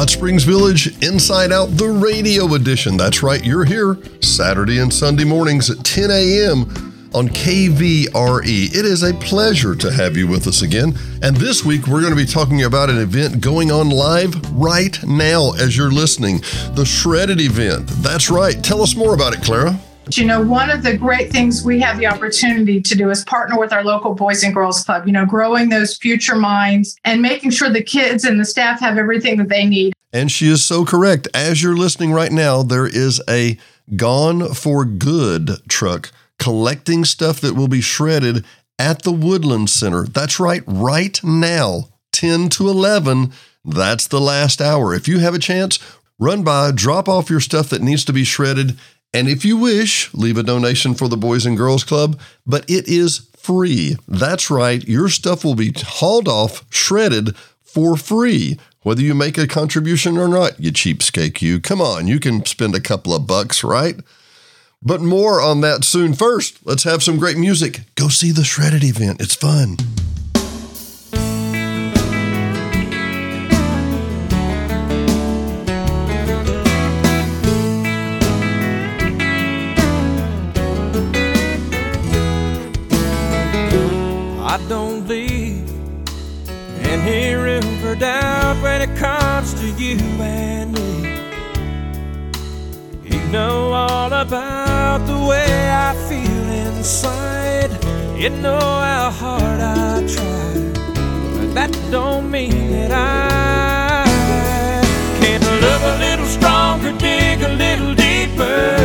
Hot Springs Village Inside Out, the radio edition. That's right, you're here Saturday and Sunday mornings at 10 a.m. on KVRE. It is a pleasure to have you with us again. And this week, we're going to be talking about an event going on live right now as you're listening the Shred It event. That's right. Tell us more about it, Clara. You know, one of the great things we have the opportunity to do is partner with our local Boys and Girls Club, you know, growing those future minds and making sure the kids and the staff have everything that they need. And she is so correct. As you're listening right now, there is a Gone for Good truck collecting stuff that will be shredded at the Woodland Center. That's right, right now, 10 to 11. That's the last hour. If you have a chance, run by, drop off your stuff that needs to be shredded and if you wish, leave a donation for the Boys and Girls Club, but it is free. That's right, your stuff will be hauled off, shredded for free. Whether you make a contribution or not, you cheapskate, you. Come on, you can spend a couple of bucks, right? But more on that soon. First, let's have some great music. Go see the Shred It event, it's fun. Doubt when it comes to you and me. You know all about the way I feel inside. You know how hard I try, but that don't mean that I can't love a little stronger, dig a little deeper.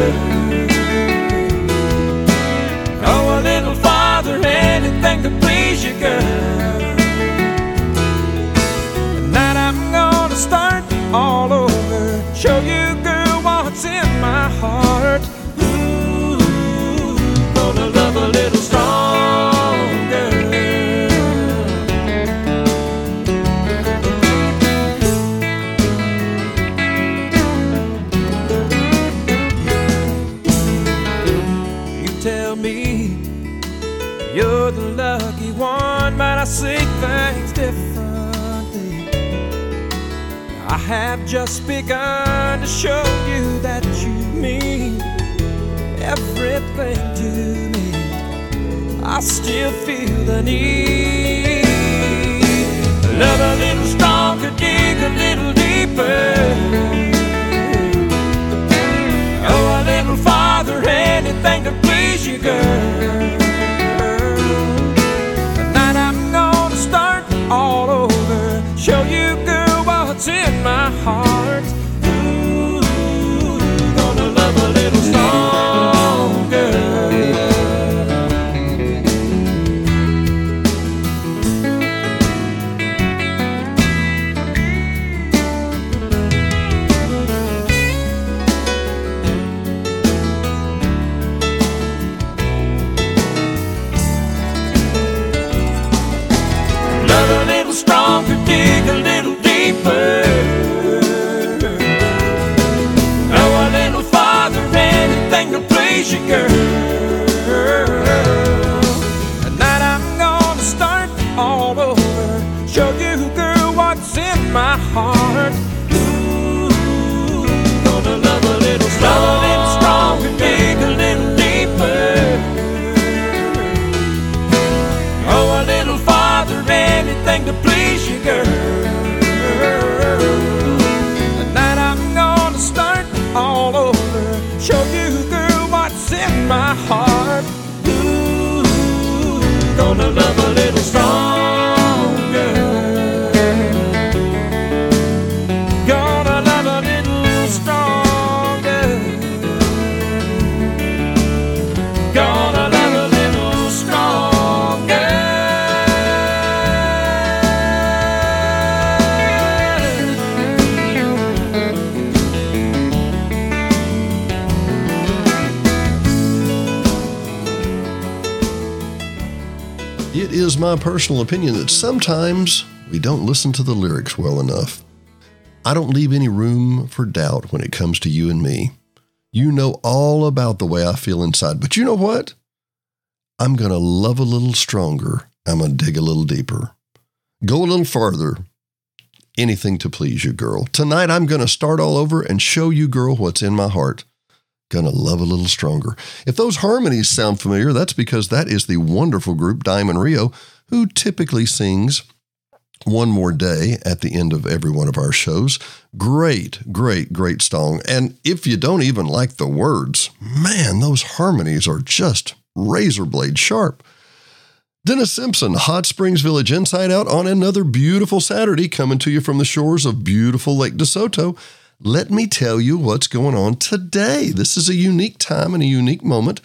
Go a little farther, anything to please you, girl. Begun to show you that you mean everything to me. I still feel the need. Love a little stronger, dig a little deeper. Go a little farther, anything to please you, girl. Tonight I'm gonna start all over, show you, girl what's in my heart. My heart. My personal opinion that sometimes we don't listen to the lyrics well enough. I don't leave any room for doubt when it comes to you and me. You know all about the way I feel inside, but you know what? I'm going to love a little stronger. I'm going to dig a little deeper, go a little farther, anything to please you, girl. Tonight, I'm going to start all over and show you, girl, what's in my heart. Gonna love a little stronger. If those harmonies sound familiar, that's because that is the wonderful group Diamond Rio, who typically sings one More Day at the end of every one of our shows. Great, great, great song. And if you don't even like the words, man, those harmonies are just razor blade sharp. Dennis Simpson, Hot Springs Village Inside Out on another beautiful Saturday, coming to you from the shores of beautiful Lake DeSoto. Let me tell you what's going on today. This is a unique time and a unique moment.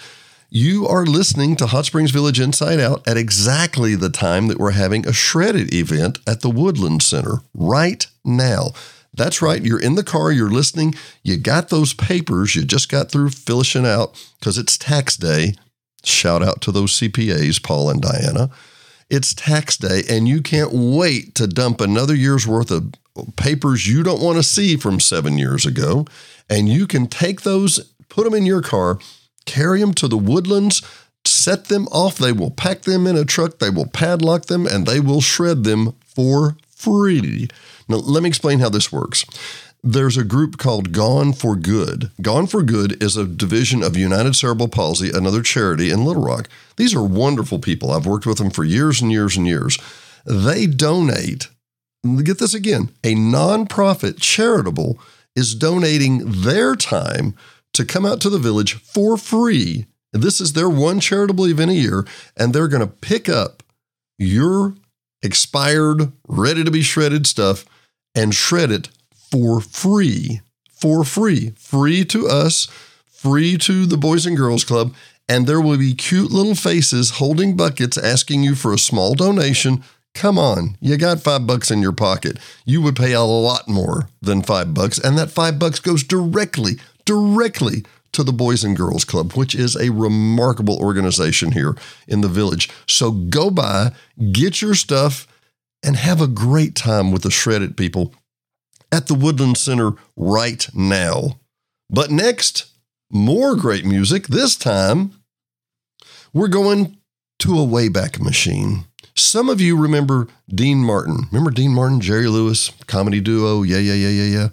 You are listening to Hot Springs Village Inside Out at exactly the time that we're having a Shred It event at the Woodland Center right now. That's right. You're in the car, you're listening, you got those papers you just got through filishing out because it's tax day. Shout out to those CPAs, Paul and Diana. It's tax day, and you can't wait to dump another year's worth of papers you don't want to see from seven years ago. And you can take those, put them in your car, carry them to the woodlands, set them off. They will pack them in a truck, they will padlock them, and they will shred them for free. Now, let me explain how this works there's a group called Gone for Good. Gone for Good is a division of United Cerebral Palsy, another charity in Little Rock. These are wonderful people. I've worked with them for years and years and years. They donate, get this again, a nonprofit charitable is donating their time to come out to the village for free. This is their one charitable event a year, and they're going to pick up your expired, ready to be shredded stuff and shred it for free. For free. Free to us, free to the Boys and Girls Club. And there will be cute little faces holding buckets asking you for a small donation. Come on, you got five bucks in your pocket. You would pay a lot more than five bucks. And that five bucks goes directly, directly to the Boys and Girls Club, which is a remarkable organization here in the village. So go by, get your stuff, and have a great time with the shredded people at the Woodland Center right now. But next, more great music. This time, we're going to a Wayback Machine. Some of you remember Dean Martin. Remember Dean Martin, Jerry Lewis, comedy duo? Yeah, yeah, yeah, yeah, yeah.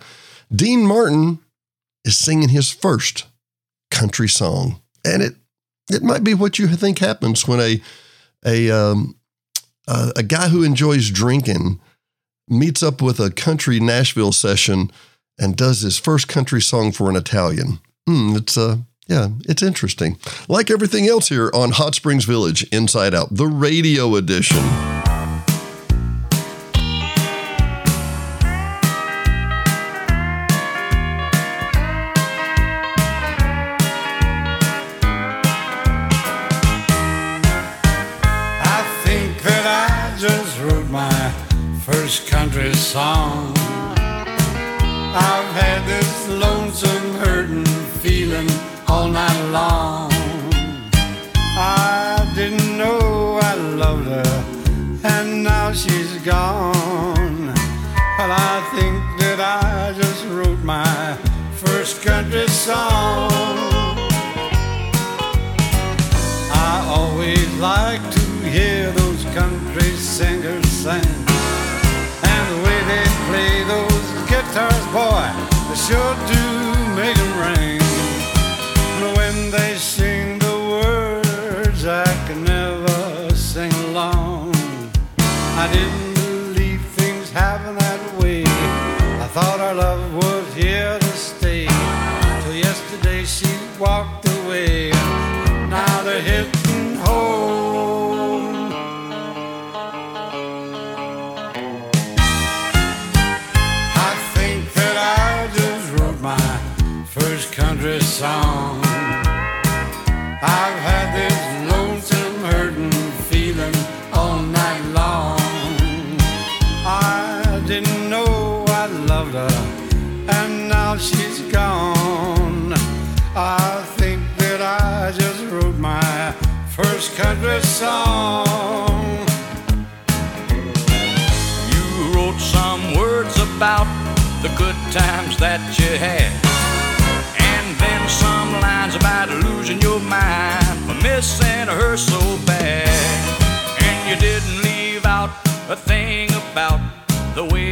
Dean Martin is singing his first country song, and it it might be what you think happens when a a um, a, guy who enjoys drinking meets up with a country Nashville session and does his first country song for an Italian. Mm, it's uh, yeah, it's interesting. Like everything else here on Hot Springs Village, Inside Out, the radio edition. Sure do times that you had. And then some lines about losing your mind for missing her so bad. And you didn't leave out a thing about the way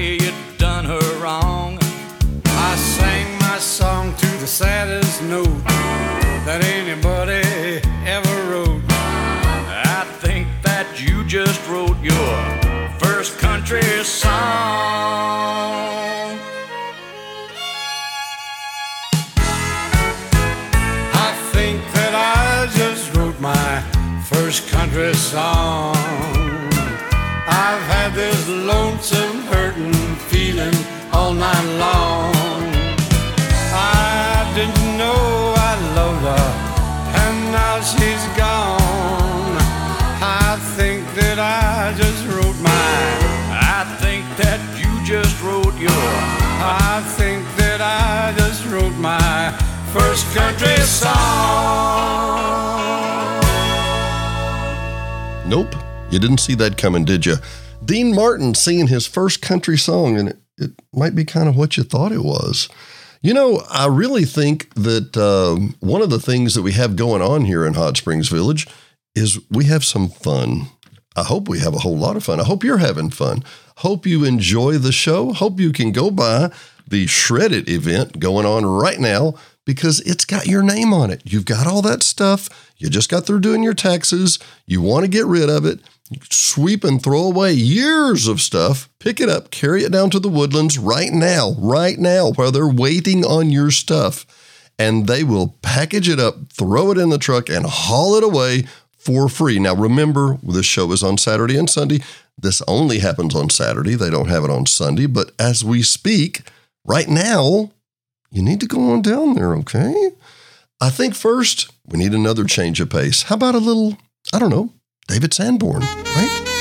country song. I've had this lonesome, hurting feeling all night long. I didn't know I loved her, and now she's gone. I think that I just wrote my. I think that you just wrote your. I think that I just wrote my first country song. Nope. You didn't see that coming, did you? Dean Martin singing his first country song, and it, it might be kind of what you thought it was. You know, I really think that um, one of the things that we have going on here in Hot Springs Village is we have some fun. I hope we have a whole lot of fun. I hope you're having fun. Hope you enjoy the show. Hope you can go by the Shred It event going on right now because it's got your name on it. You've got all that stuff. You just got through doing your taxes. You want to get rid of it. Sweep and throw away years of stuff. Pick it up, carry it down to the woodlands right now, right now, while they're waiting on your stuff. And they will package it up, throw it in the truck, and haul it away for free. Now, remember, this show is on Saturday and Sunday. This only happens on Saturday. They don't have it on Sunday. But as we speak, right now, you need to go on down there, okay? I think first, we need another change of pace. How about a little, I don't know, David Sanborn, right?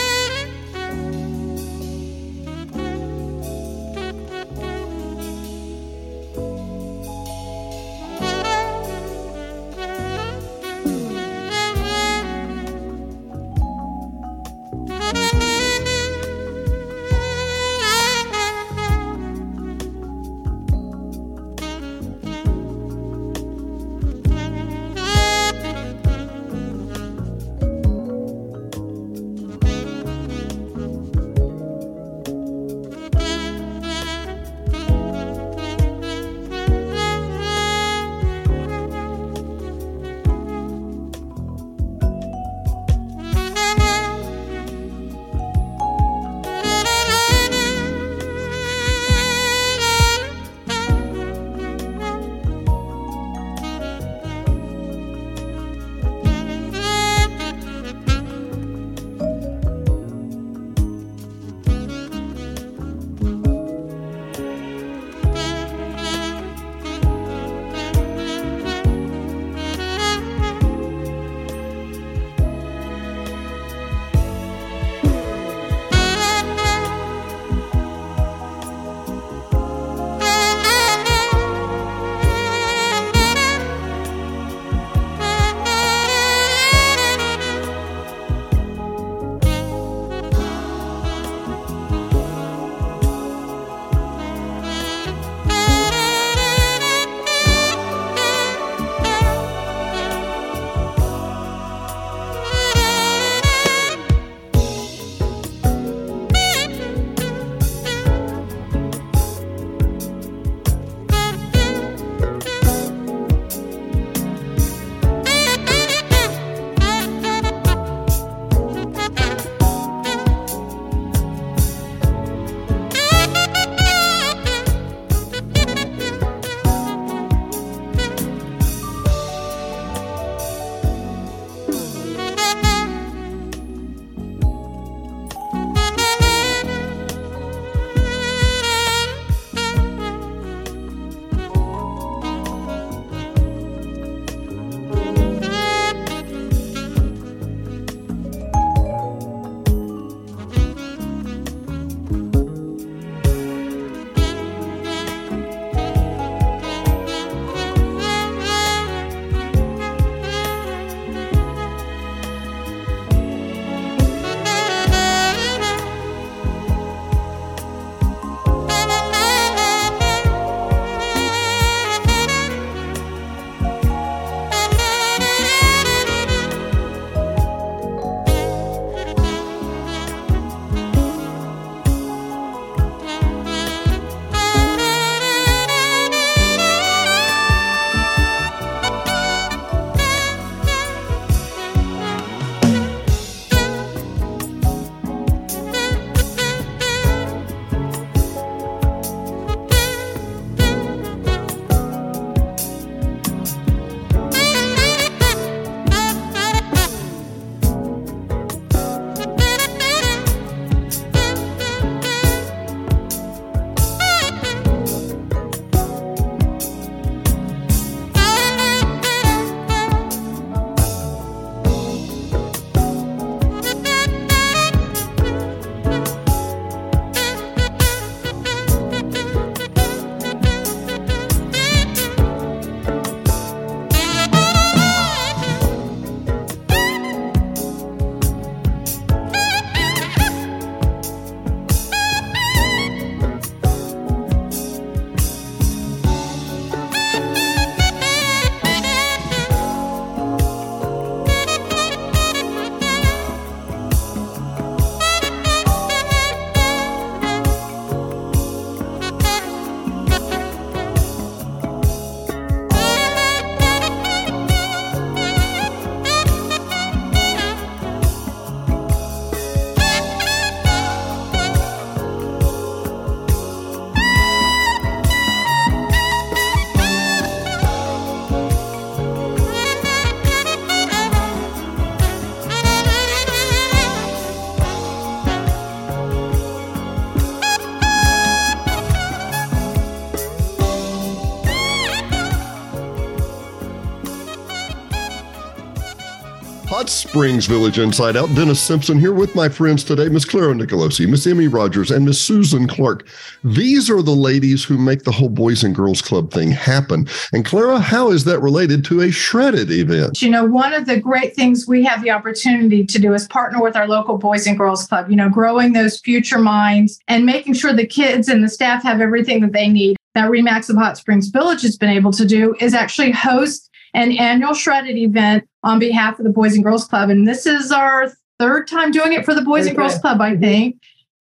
Hot Springs Village Inside Out. Dennis Simpson here with my friends today, Miss Clara Nicolosi, Miss Emmy Rogers, and Miss Susan Clark. These are the ladies who make the whole Boys and Girls Club thing happen. And Clara, how is that related to a Shred It event? You know, one of the great things we have the opportunity to do is partner with our local Boys and Girls Club, you know, growing those future minds and making sure the kids and the staff have everything that they need. That Remax of Hot Springs Village has been able to do is actually host an annual Shred It event on behalf of the Boys and Girls Club. And this is our third time doing it for the Boys and Girls Club, I think.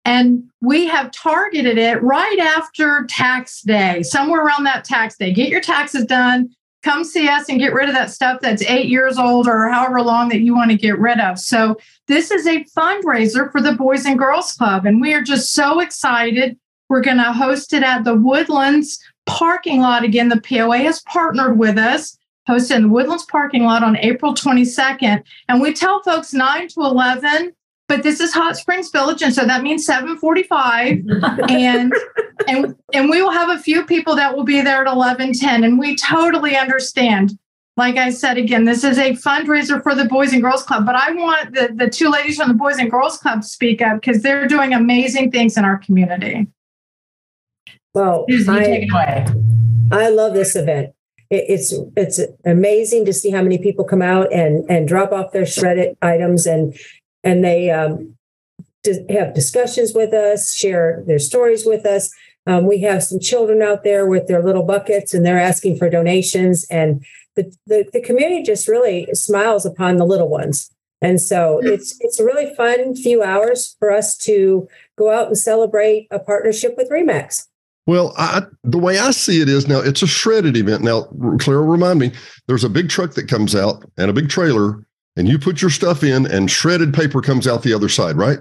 And we have targeted it right after tax day, somewhere around that tax day. Get your taxes done. Come see us and get rid of that stuff that's eight years old or however long that you want to get rid of. So, this is a fundraiser for the Boys and Girls Club. And we are just so excited. We're going to host it at the Woodlands parking lot again. The POA has partnered with us hosted in the Woodlands parking lot on April 22nd. And we tell folks 9 to 11, but this is Hot Springs Village, and so that means 745. and and and we will have a few people that will be there at 1110. And we totally understand. Like I said again, this is a fundraiser for the Boys and Girls Club, but I want the, the two ladies from the Boys and Girls Club to speak up because they're doing amazing things in our community. Well, I, I love this event it's it's amazing to see how many people come out and and drop off their shredded items and and they um, have discussions with us, share their stories with us. Um, we have some children out there with their little buckets and they're asking for donations and the, the, the community just really smiles upon the little ones. And so it's it's a really fun few hours for us to go out and celebrate a partnership with Remax. Well, I, the way I see it is now it's a Shred It event. Now, Clara, remind me, there's a big truck that comes out and a big trailer, and you put your stuff in, and shredded paper comes out the other side, right?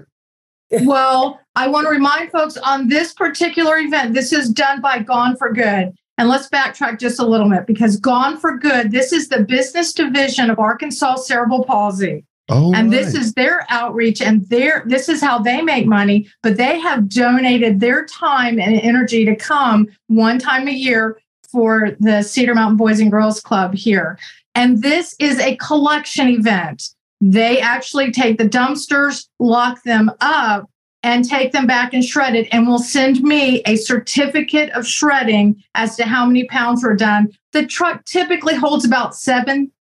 Well, I want to remind folks on this particular event, this is done by Gone for Good. And let's backtrack just a little bit because Gone for Good, this is the business division of Arkansas Cerebral Palsy. Oh, and right. this is their outreach and their this is how they make money but they have donated their time and energy to come one time a year for the cedar mountain boys and girls club here. And this is a collection event. They actually take the dumpsters lock them up and take them back and shred it and will send me a certificate of shredding as to how many pounds were done. The truck typically holds about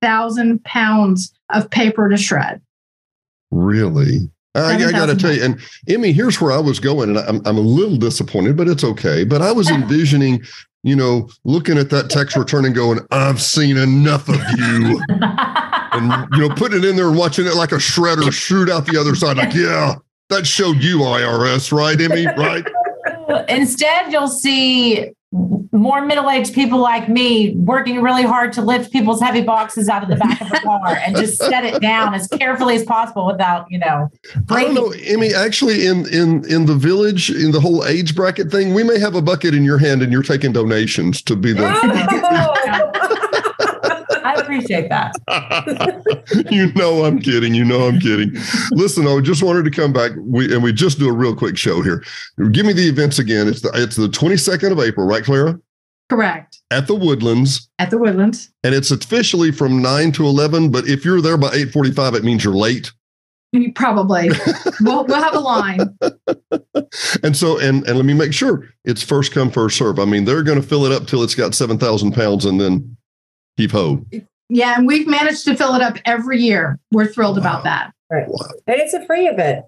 7000 pounds of paper to shred. Really? I, I got to tell you, and Emmy, here's where I was going, and I'm, I'm a little disappointed, but it's okay. But I was envisioning, you know, looking at that tax return and going, I've seen enough of you. and, you know, putting it in there and watching it like a shredder shoot out the other side. Like, yeah, that showed you IRS, right, Emmy? Right? Instead, you'll see more middle-aged people like me working really hard to lift people's heavy boxes out of the back of the car and just set it down as carefully as possible without, you know, breaking. I don't know, Emmy. Actually, in in in the village, in the whole age bracket thing, we may have a bucket in your hand, and you're taking donations to be the. I appreciate that. you know I'm kidding. You know I'm kidding. Listen, I just wanted to come back. We and we just do a real quick show here. Give me the events again. It's the it's the 22nd of April, right, Clara? Correct. At the Woodlands. At the Woodlands. And it's officially from 9 to 11, but if you're there by 8:45 it means you're late. Probably. we'll, we'll have a line. and so, and and let me make sure it's first come, first serve. I mean, they're going to fill it up till it's got 7,000 pounds and then Heap ho. Yeah, and we've managed to fill it up every year. We're thrilled wow. about that. Right. Wow. And it's a free event.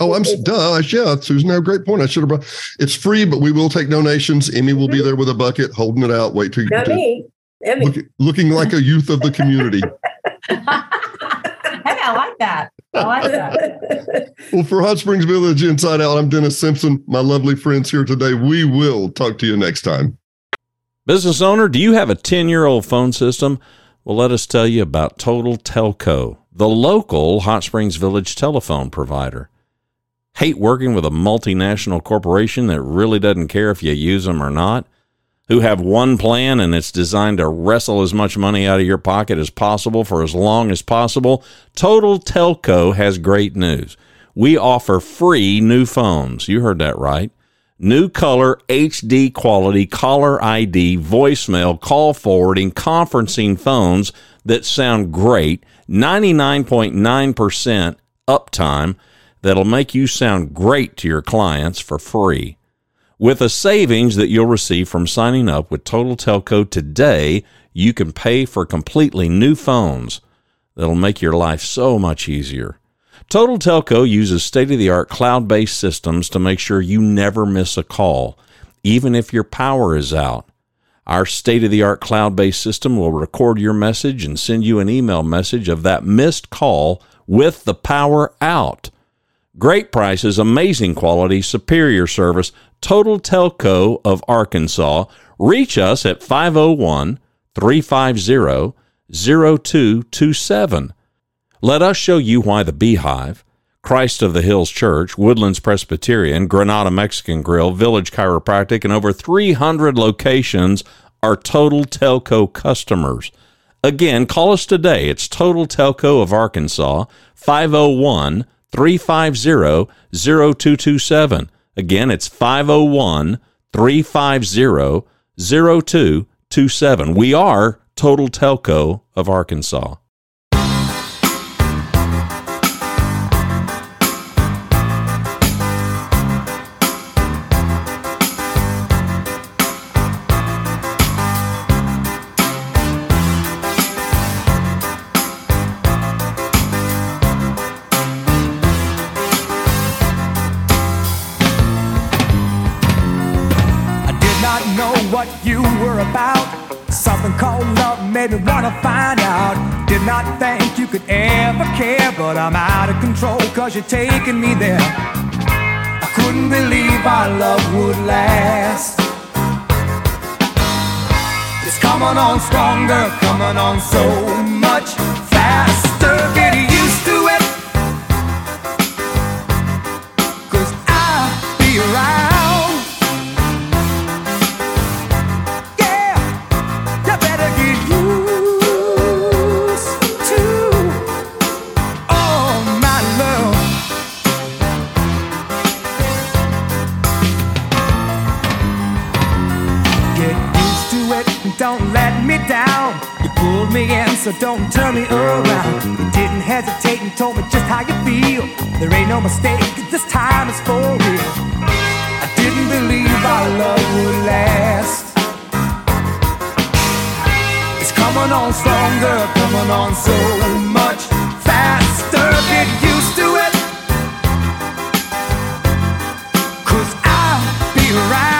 Oh, I'm duh. Yeah, Susan, a great point. I should have brought. It's free, but we will take donations. Emmy will mm-hmm. be there with a bucket, holding it out. Wait till you. Not me. Emmy. Look, looking like a youth of the community. hey, I like that. I like that. well, for Hot Springs Village Inside Out, I'm Dennis Simpson. My lovely friends here today. We will talk to you next time. Business owner, do you have a 10 year old phone system? Well, let us tell you about Total Telco, the local Hot Springs Village telephone provider. Hate working with a multinational corporation that really doesn't care if you use them or not? Who have one plan and it's designed to wrestle as much money out of your pocket as possible for as long as possible? Total Telco has great news. We offer free new phones. You heard that right New color, HD quality, caller ID, voicemail, call forwarding, conferencing phones that sound great, 99.9% uptime that'll make you sound great to your clients for free. With a savings that you'll receive from signing up with Total Telco today, you can pay for completely new phones that'll make your life so much easier. Total Telco uses state of the art cloud based systems to make sure you never miss a call, even if your power is out. Our state of the art cloud based system will record your message and send you an email message of that missed call with the power out. Great prices, amazing quality, superior service. Total Telco of Arkansas. Reach us at 501 350 0227. Let us show you why the Beehive, Christ of the Hills Church, Woodlands Presbyterian, Granada Mexican Grill, Village Chiropractic, and over 300 locations are Total Telco customers. Again, call us today. It's Total Telco of Arkansas, 501 350 0227. Again, it's 501 350 0227. We are Total Telco of Arkansas. Me wanna find out. Did not think you could ever care, but I'm out of control cause you're taking me there. I couldn't believe our love would last. It's coming on stronger, coming on so much me in, so don't turn me around. You didn't hesitate and told me just how you feel. There ain't no mistake, this time is for real. I didn't believe our love would last. It's coming on stronger, coming on so much faster. Get used to it. Cause I'll be around.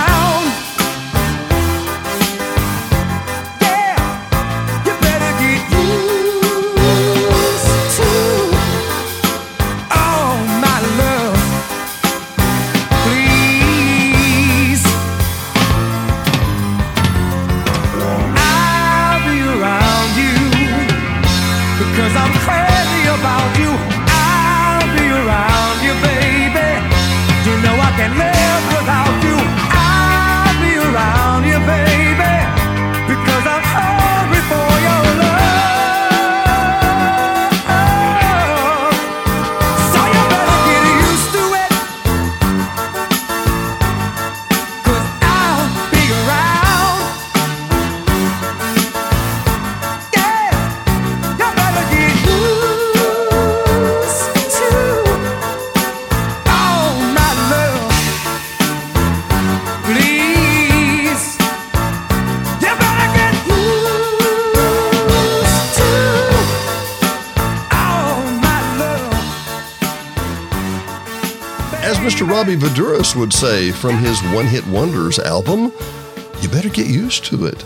Voudouris would say from his One Hit Wonders album, you better get used to it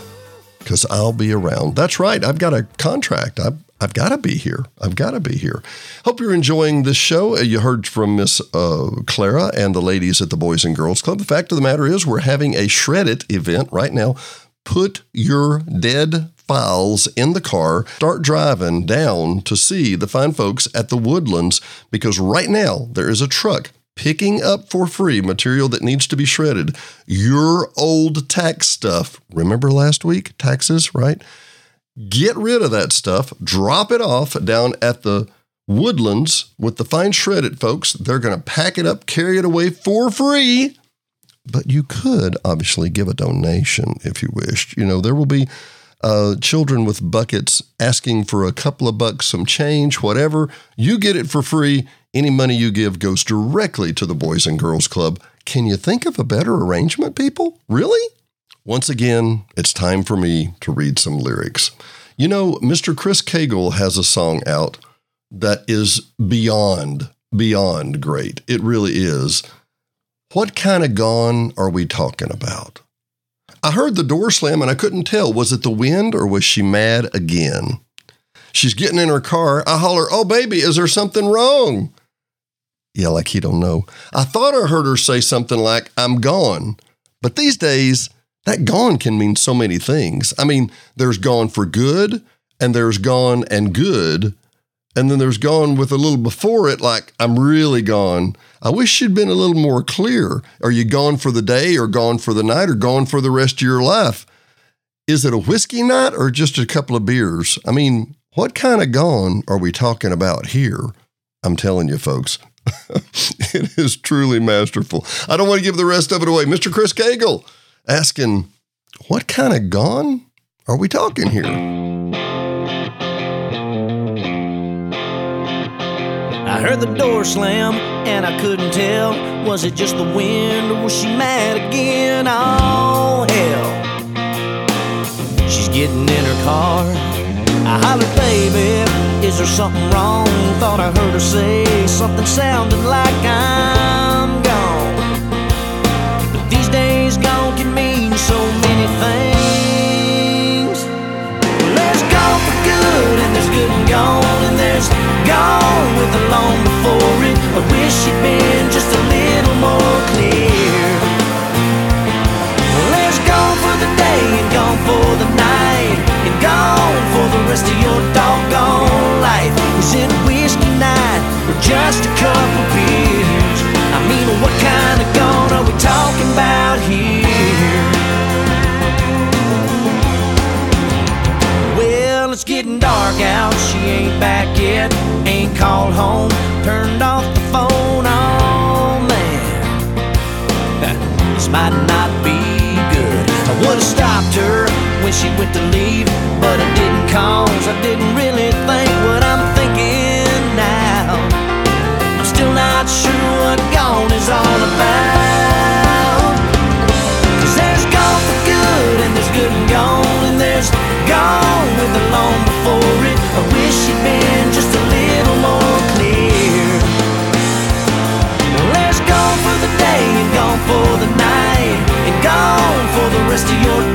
because I'll be around. That's right. I've got a contract. I've, I've got to be here. I've got to be here. Hope you're enjoying this show. You heard from Miss uh, Clara and the ladies at the Boys and Girls Club. The fact of the matter is, we're having a Shred It event right now. Put your dead files in the car, start driving down to see the fine folks at the Woodlands because right now there is a truck picking up for free material that needs to be shredded, your old tax stuff. Remember last week, taxes, right? Get rid of that stuff, drop it off down at the woodlands with the fine shredded folks. They're going to pack it up, carry it away for free but you could obviously give a donation if you wished. You know, there will be uh, children with buckets asking for a couple of bucks, some change, whatever. You get it for free. Any money you give goes directly to the Boys and Girls Club. Can you think of a better arrangement, people? Really? Once again, it's time for me to read some lyrics. You know, Mr. Chris Cagle has a song out that is beyond, beyond great. It really is. What kind of gone are we talking about? I heard the door slam and I couldn't tell. Was it the wind or was she mad again? She's getting in her car. I holler, Oh, baby, is there something wrong? Yeah, like he don't know. I thought I heard her say something like, I'm gone. But these days, that gone can mean so many things. I mean, there's gone for good, and there's gone and good, and then there's gone with a little before it, like, I'm really gone. I wish she'd been a little more clear. Are you gone for the day, or gone for the night, or gone for the rest of your life? Is it a whiskey night or just a couple of beers? I mean, what kind of gone are we talking about here? I'm telling you, folks, it is truly masterful. I don't want to give the rest of it away. Mr. Chris Cagle asking, what kind of gone are we talking here? I heard the door slam and I couldn't tell. Was it just the wind or was she mad again? Oh, hell. She's getting in her car. I hollered, baby, is there something wrong? Thought I heard her say something sounding like I'm gone. But these days gone can mean so many things. Well, there's gone for good, and there's good and gone, and there's gone with the long before it. I wish she'd been just a little more clear. Well, there's gone for the day and gone for the night, and gone for the rest of your doggone just a couple beers? I mean, what kind of gone are we talking about here? Well, it's getting dark out. She ain't back yet. Ain't called home. Turned off the phone. Oh man, this might not be good. I would have stopped her when she went to leave, but I didn't cause I didn't of your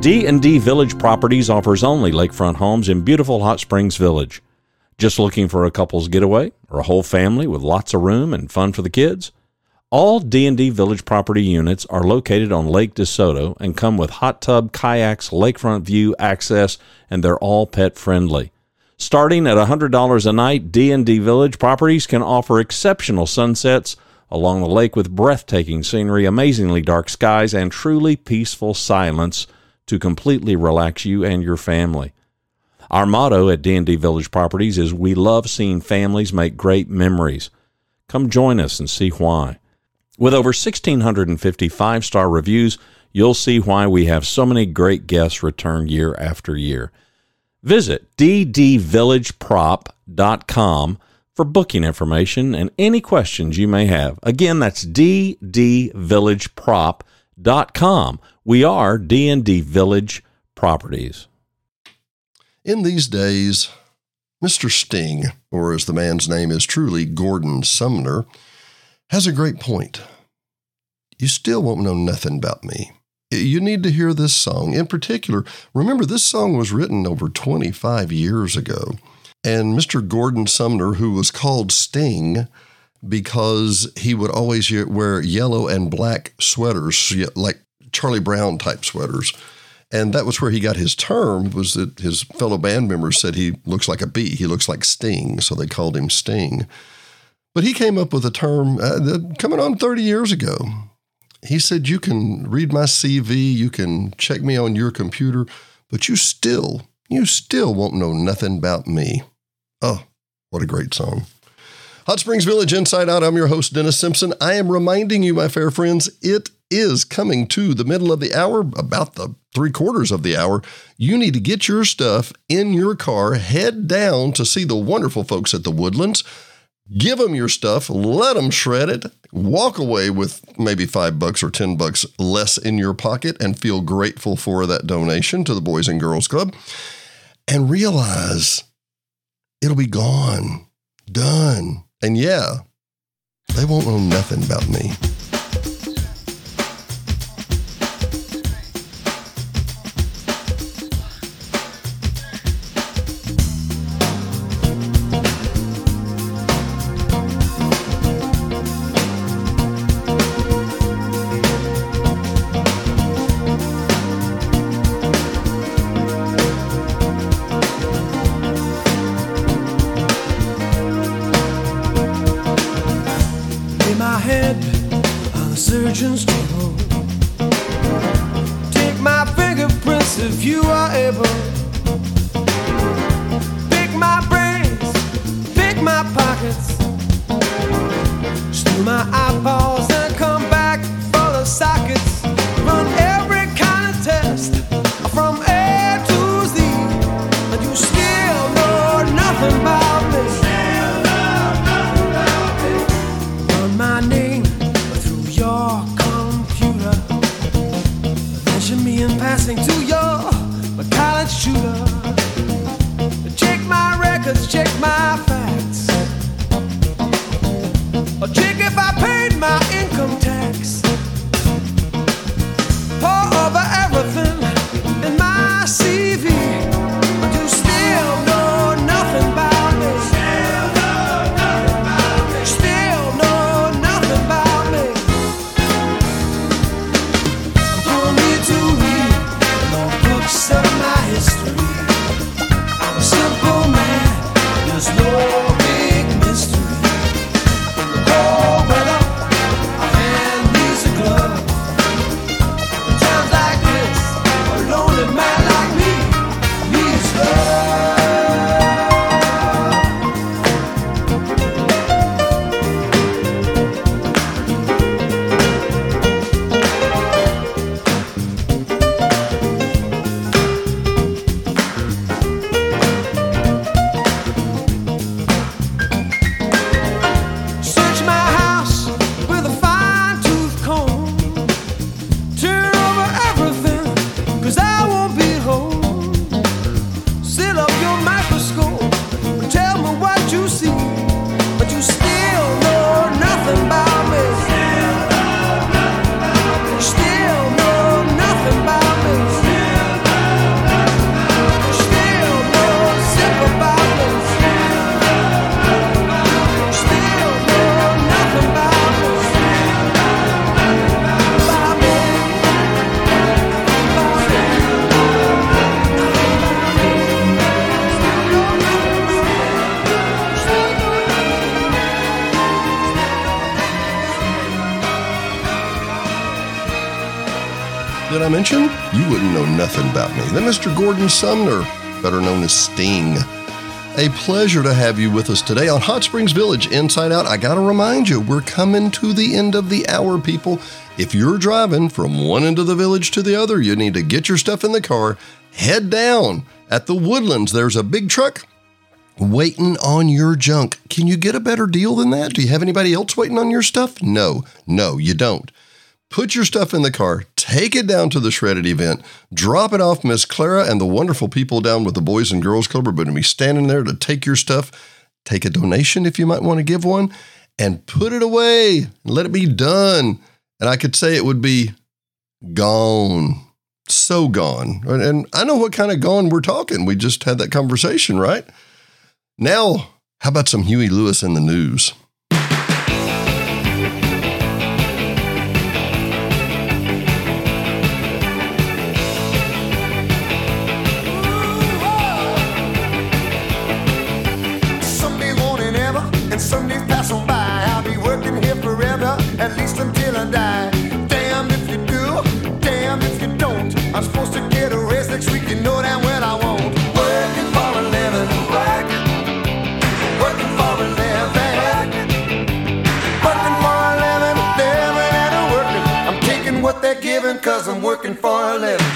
D&D Village Properties offers only lakefront homes in beautiful Hot Springs Village. Just looking for a couple's getaway or a whole family with lots of room and fun for the kids? All D&D Village property units are located on Lake DeSoto and come with hot tub, kayaks, lakefront view access, and they're all pet friendly. Starting at $100 a night, D&D Village properties can offer exceptional sunsets along the lake with breathtaking scenery, amazingly dark skies, and truly peaceful silence to completely relax you and your family. Our motto at D&D Village Properties is we love seeing families make great memories. Come join us and see why. With over 1650 five-star reviews, you'll see why we have so many great guests return year after year. Visit ddvillageprop.com for booking information and any questions you may have. Again, that's ddvillageprop.com. We are D&D Village Properties. In these days, Mr. Sting, or as the man's name is truly Gordon Sumner, has a great point. You still won't know nothing about me. You need to hear this song. In particular, remember this song was written over 25 years ago. And Mr. Gordon Sumner, who was called Sting because he would always wear yellow and black sweaters, like Charlie Brown type sweaters. And that was where he got his term was that his fellow band members said he looks like a bee. He looks like Sting. So they called him Sting. But he came up with a term uh, coming on 30 years ago. He said, You can read my CV, you can check me on your computer, but you still, you still won't know nothing about me. Oh, what a great song. Hot Springs Village Inside Out. I'm your host, Dennis Simpson. I am reminding you, my fair friends, it is coming to the middle of the hour, about the three quarters of the hour. You need to get your stuff in your car, head down to see the wonderful folks at the Woodlands. Give them your stuff, let them shred it, walk away with maybe five bucks or 10 bucks less in your pocket and feel grateful for that donation to the Boys and Girls Club. And realize it'll be gone, done. And yeah, they won't know nothing about me. Gordon Sumner, better known as Sting. A pleasure to have you with us today on Hot Springs Village Inside Out. I got to remind you, we're coming to the end of the hour, people. If you're driving from one end of the village to the other, you need to get your stuff in the car, head down. At the Woodlands, there's a big truck waiting on your junk. Can you get a better deal than that? Do you have anybody else waiting on your stuff? No, no, you don't. Put your stuff in the car, take it down to the Shred It event, drop it off. Miss Clara and the wonderful people down with the Boys and Girls Club are going to be standing there to take your stuff, take a donation if you might want to give one, and put it away and let it be done. And I could say it would be gone. So gone. And I know what kind of gone we're talking. We just had that conversation, right? Now, how about some Huey Lewis and the News? Cause I'm working for a living.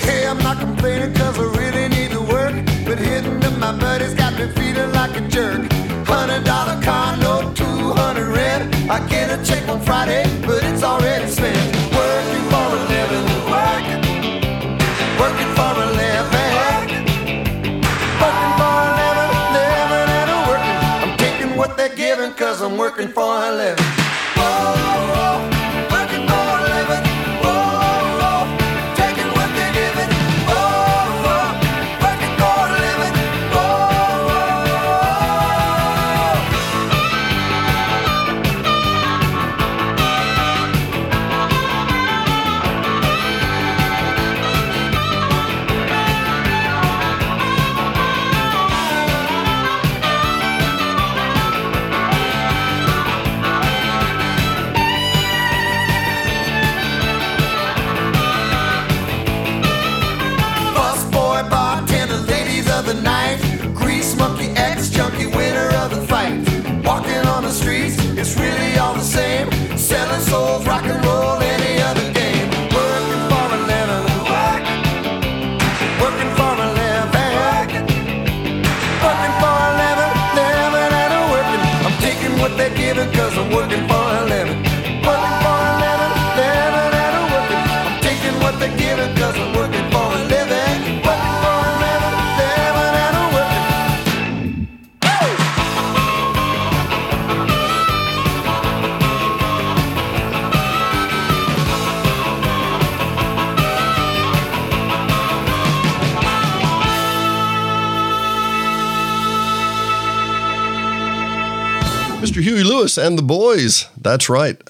Hey, I'm not complaining cause I really need to work. But hitting up my buddies got me feeling like a jerk. Hundred dollar car note, two hundred rent. I get a check on Friday, but it's already spent. Cause I'm working for a living. Whoa, working what they're giving, cause I'm Lewis and the boys. That's right.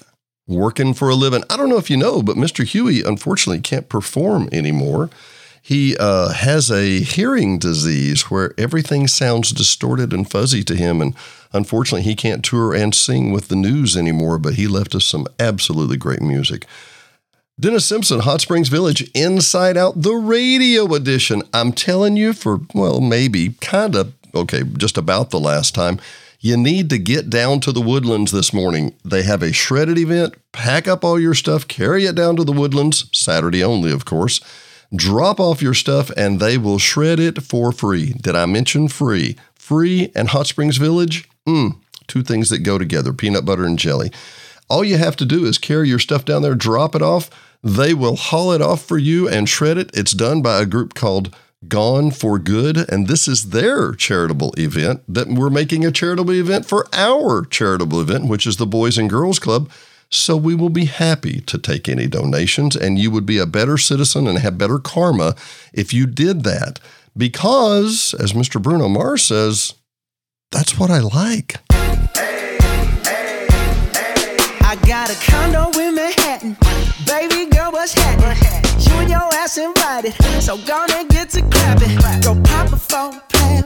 Working for a living. I don't know if you know, but Mr. Huey unfortunately can't perform anymore. He uh, has a hearing disease where everything sounds distorted and fuzzy to him. And unfortunately, he can't tour and sing with the news anymore, but he left us some absolutely great music. Dennis Simpson, Hot Springs Village, Inside Out, the radio edition. I'm telling you, for, well, maybe kind of, okay, just about the last time, you need to get down to the woodlands this morning. They have a Shred It event. Pack up all your stuff, carry it down to the woodlands, Saturday only, of course. Drop off your stuff, and they will shred it for free. Did I mention free? Free and Hot Springs Village? Mm, two things that go together peanut butter and jelly. All you have to do is carry your stuff down there, drop it off. They will haul it off for you and shred it. It's done by a group called Gone for Good, and this is their charitable event that we're making a charitable event for our charitable event, which is the Boys and Girls Club. So we will be happy to take any donations, and you would be a better citizen and have better karma if you did that. Because, as Mr. Bruno Mars says, that's what I like. I got a condo in Manhattan. Baby girl, what's happening? You and your ass invited. So gonna get to clapping. Go pop a phone, plan,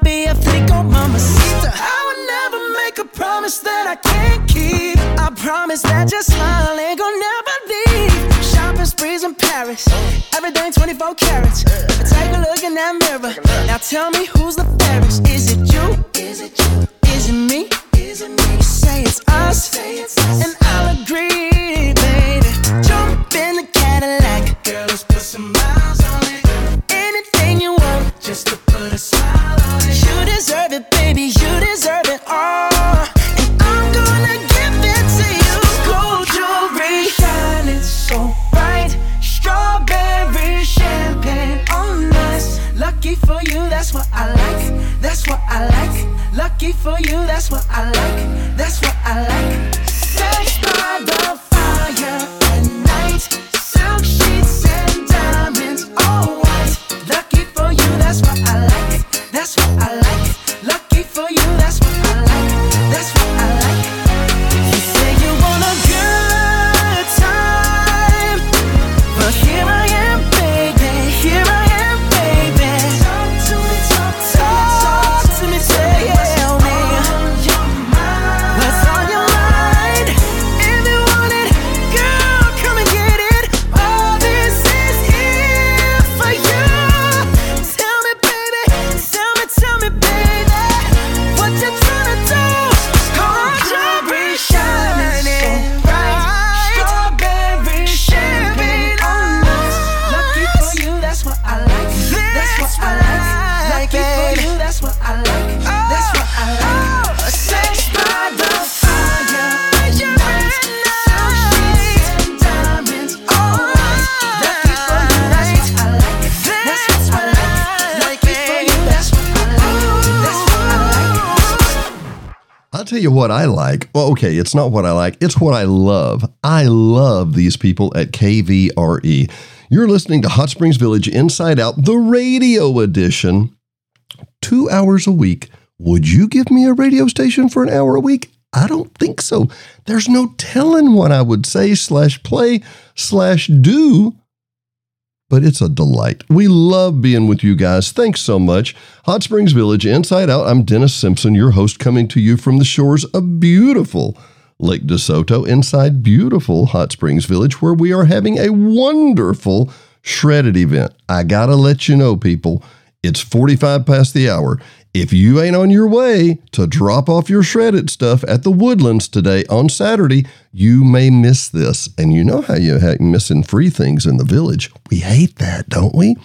promise that I can't keep. I promise that your smile ain't gonna never leave. Shopping sprees in Paris. Everything 24 carats. Take a look in that mirror. Now tell me who's the fairest. Is it you? Is it you? Is it me? Is it me? Say it's us. And I'll agree, baby. Jump in the Cadillac. Girl, let's put some miles okay, it's not what I like, it's what I love. I love these people at KVRE. You're listening to Hot Springs Village Inside Out, the radio edition, two hours a week. Would you give me a radio station for an hour a week? I don't think so. There's no telling what I would say, slash play, slash do but it's a delight. We love being with you guys. Thanks so much. Hot Springs Village, Inside Out. I'm Dennis Simpson, your host, coming to you from the shores of beautiful Lake DeSoto, inside beautiful Hot Springs Village, where we are having a wonderful Shred It event. I gotta let you know, people, it's 45 past the hour. If you ain't on your way to drop off your shredded stuff at the Woodlands today on Saturday, you may miss this. And you know how you hate missing free things in the village. We hate that, don't we?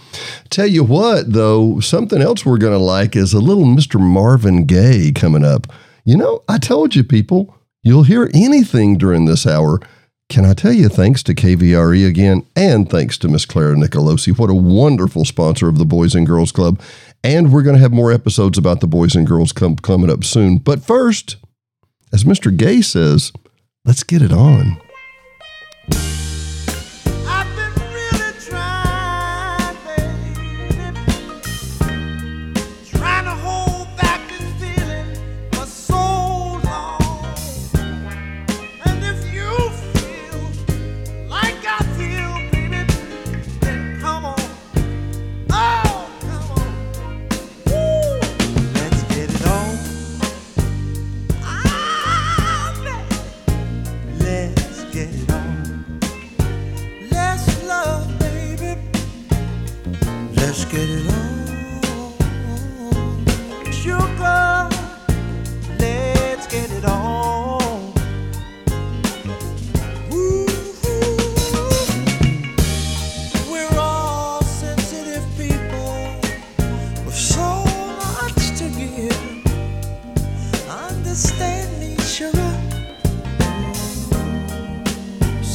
Tell you what, though, something else we're going to like is a little Mr. Marvin Gaye coming up. You know, I told you, people, you'll hear anything during this hour. Can I tell you, thanks to KVRE again, and thanks to Miss Clara Nicolosi. What a wonderful sponsor of the Boys and Girls Club. And we're going to have more episodes about the Boys and Girls Club coming up soon. But first, as Mr. Gaye says, let's get it on.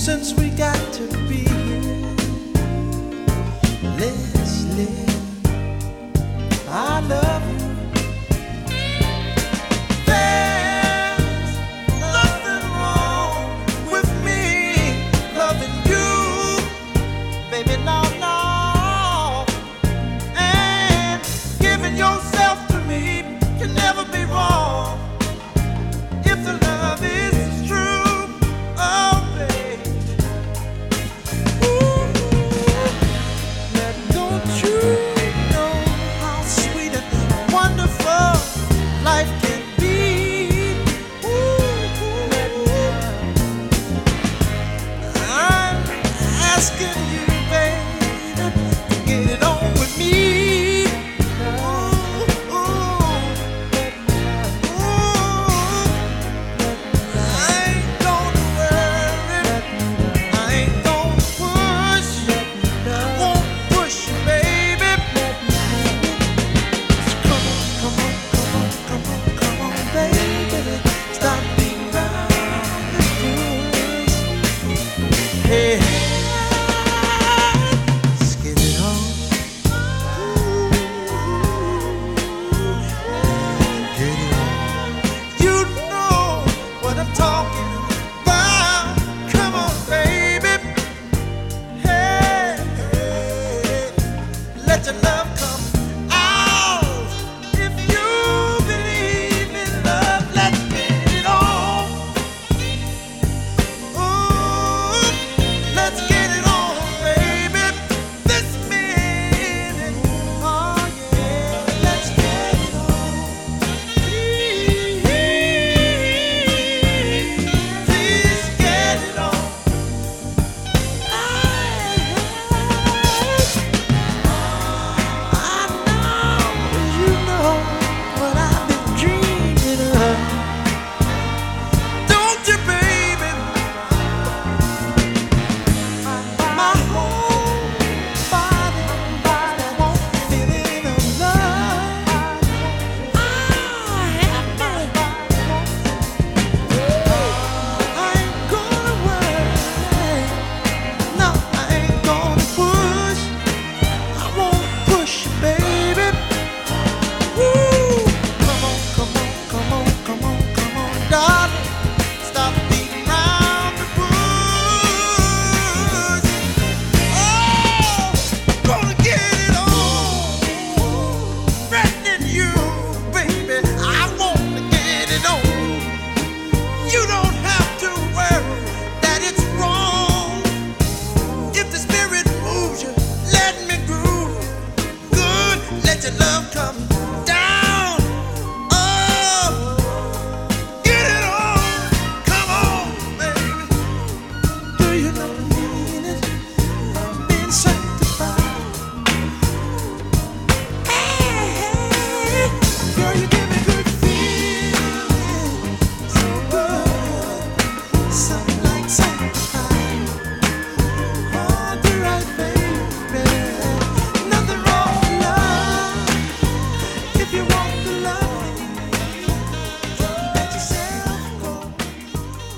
since we got to be here. Let's live.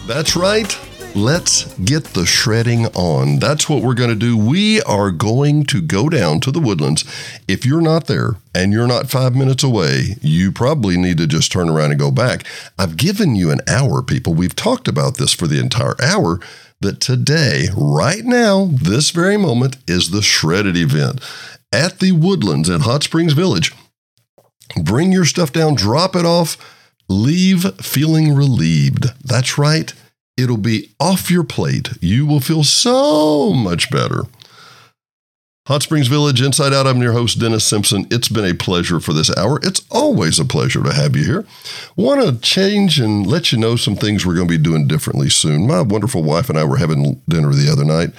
That's right. Let's get the shredding on. That's what we're going to do. We are going to go down to the woodlands. If you're not there and you're not five minutes away, you probably need to just turn around and go back. I've given you an hour, people. We've talked about this for the entire hour. That today, right now, this very moment, is the Shred It event at the woodlands in Hot Springs Village. Bring your stuff down, drop it off, leave feeling relieved. That's right. It'll be off your plate. You will feel so much better. Hot Springs Village, Inside Out. I'm your host, Dennis Simpson. It's been a pleasure for this hour. It's always a pleasure to have you here. Want to change and let you know some things we're going to be doing differently soon. My wonderful wife and I were having dinner the other night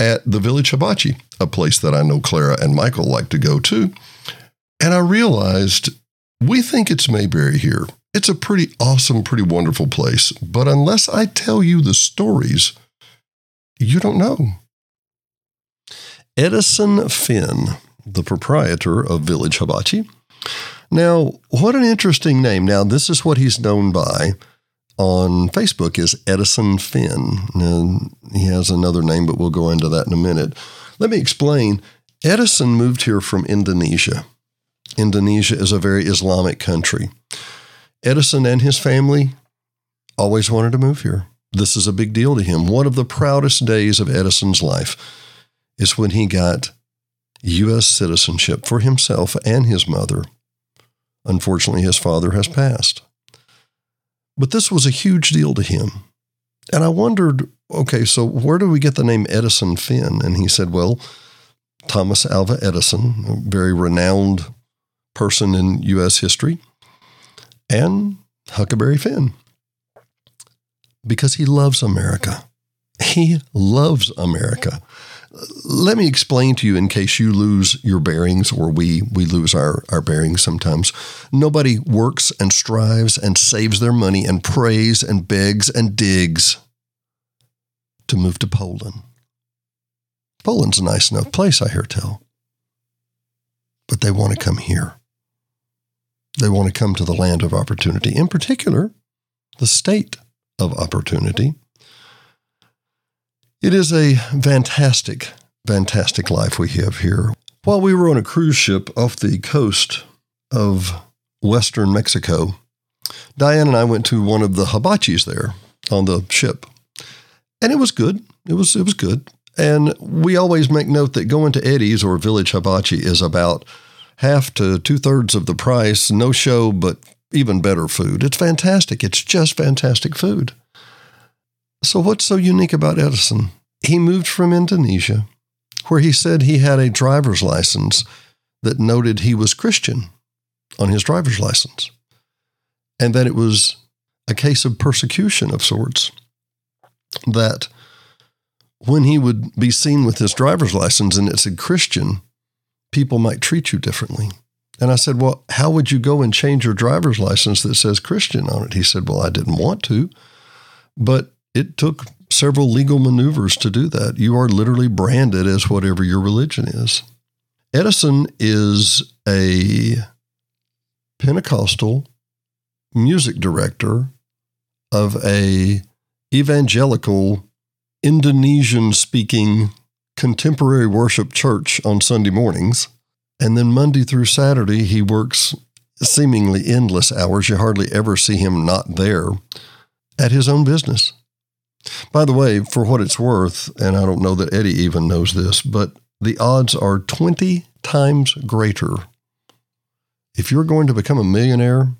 at the Village Hibachi, a place that I know Clara and Michael like to go to. And I realized we think it's Mayberry here. It's a pretty awesome, pretty wonderful place. But unless I tell you the stories, you don't know. Edison Finn, the proprietor of Village Hibachi. Now, what an interesting name. Now, this is what he's known by on Facebook is Edison Finn. And he has another name, but we'll go into that in a minute. Let me explain. Edison moved here from Indonesia. Indonesia is a very Islamic country. Edison and his family always wanted to move here. This is a big deal to him. One of the proudest days of Edison's life is when he got U.S. citizenship for himself and his mother. Unfortunately, his father has passed. But this was a huge deal to him. And I wondered, okay, so where do we get the name Edison Finn? And he said, well, Thomas Alva Edison, a very renowned person in U.S. history, and Huckleberry Finn because he loves America. He loves America. Let me explain to you in case you lose your bearings or we, we lose our, our bearings sometimes. Nobody works and strives and saves their money and prays and begs and digs to move to Poland. Poland's a nice enough place, I hear tell. But they want to come here. They want to come to the land of opportunity, in particular, the state of opportunity. It is a fantastic, fantastic life we have here. While we were on a cruise ship off the coast of western Mexico, Diane and I went to one of the hibachis there on the ship. And it was good. It was it was good. And we always make note that going to Eddie's or Village Hibachi is about half to two thirds of the price, no show, but even better food. It's fantastic. It's just fantastic food. So, what's so unique about Edison? He moved from Indonesia, where he said he had a driver's license that noted he was Christian on his driver's license, and that it was a case of persecution of sorts. That when he would be seen with his driver's license and it said Christian, people might treat you differently. And I said, Well, how would you go and change your driver's license that says Christian on it? He said, Well, I didn't want to, but it took several legal maneuvers to do that. You are literally branded as whatever your religion is. Edison is a Pentecostal music director of a evangelical Indonesian speaking contemporary worship church on Sunday mornings. And then Monday through Saturday, he works seemingly endless hours. You hardly ever see him not there at his own business. By the way, for what it's worth, and I don't know that Eddie even knows this, but the odds are 20 times greater. If you're going to become a millionaire,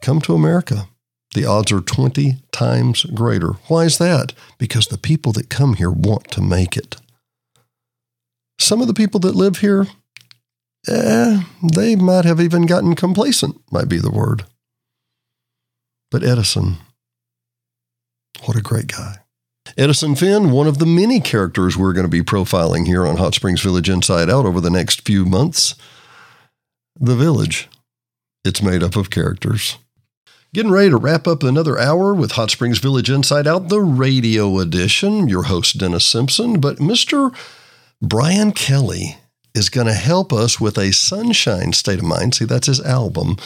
come to America. The odds are 20 times greater. Why is that? Because the people that come here want to make it. Some of the people that live here, eh, they might have even gotten complacent, might be the word. But Edison, what a great guy. Edison Finn, one of the many characters we're going to be profiling here on Hot Springs Village Inside Out over the next few months. The village, it's made up of characters. Getting ready to wrap up another hour with Hot Springs Village Inside Out, the radio edition. Your host, Dennis Simpson. But Mr. Brian Kelly is going to help us with a sunshine state of mind. See, that's his album.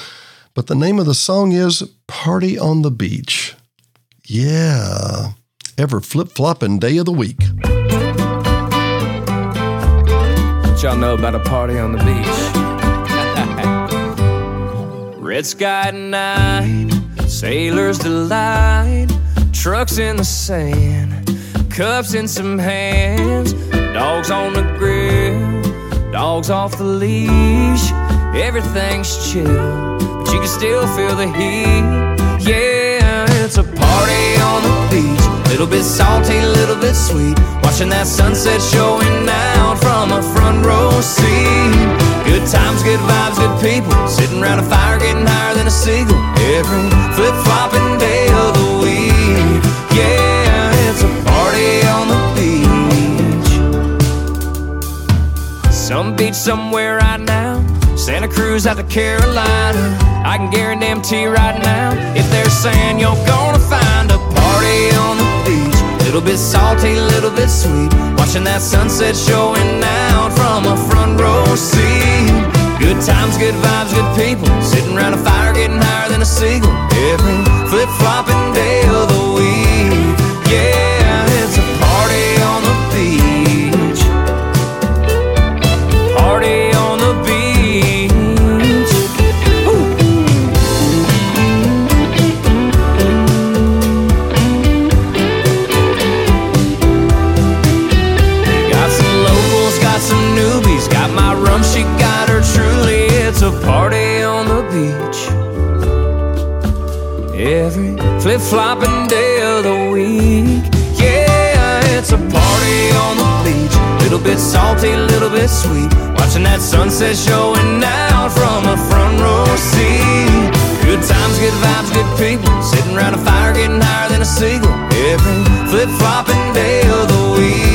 But the name of the song is Party on the Beach. Yeah. Ever flip flopping day of the week. What y'all know about a party on the beach? Red sky at night, sailors delight, trucks in the sand, cups in some hands, dogs on the grill, dogs off the leash. Everything's chill, but you can still feel the heat. Yeah, it's a party on the beach. Little bit salty, little bit sweet. Watching that sunset showing out from a front row seat. Good times, good vibes, good people. Sitting around a fire, getting higher than a seagull. Every Cruz out to Carolina. I can guarantee right now, if they're saying you're gonna find a party on the beach, little bit salty, little bit sweet. Watching that sunset showing out from a front row seat. Good times, good vibes, good people. Sitting around a fire, getting higher than a seagull. Every flip flopping day of the flopping day of the week. Yeah, it's a party on the beach. Little bit salty, little bit sweet. Watching that sunset showing out from a front row seat. Good times, good vibes, good people. Sitting around a fire, getting higher than a seagull. Every flip flopping day of the week.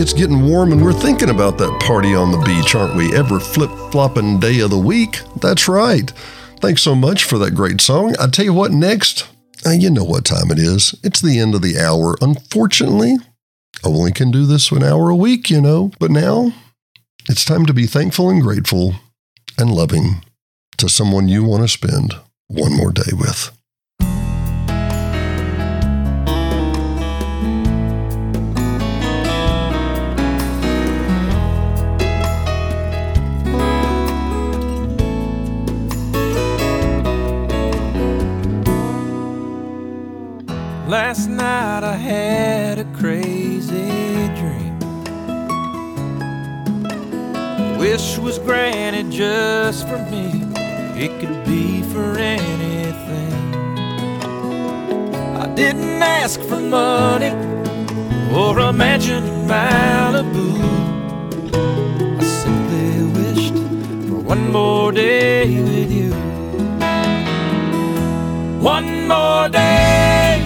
It's getting warm and we're thinking about that party on the beach, aren't we? Ever flip flopping day of the week? That's right. Thanks so much for that great song. I tell you what, next, uh, you know what time it is. It's the end of the hour. Unfortunately, I only can do this an hour a week, you know. But now, it's time to be thankful and grateful and loving to someone you want to spend one more day with. Wish was granted just for me. It could be for anything. I didn't ask for money or a mansion in Malibu. I simply wished for one more day with you. One more day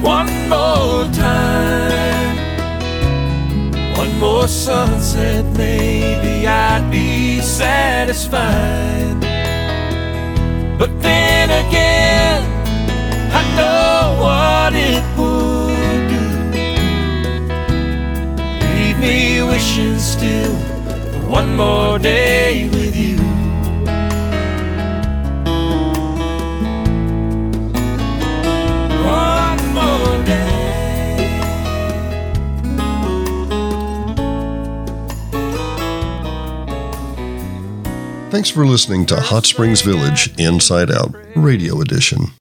one more time. One more sunset, maybe I'd be satisfied. But then again, I know what it would do. Leave me wishing still for one more day with Thanks for listening to Hot Springs Village Inside Out Radio Edition.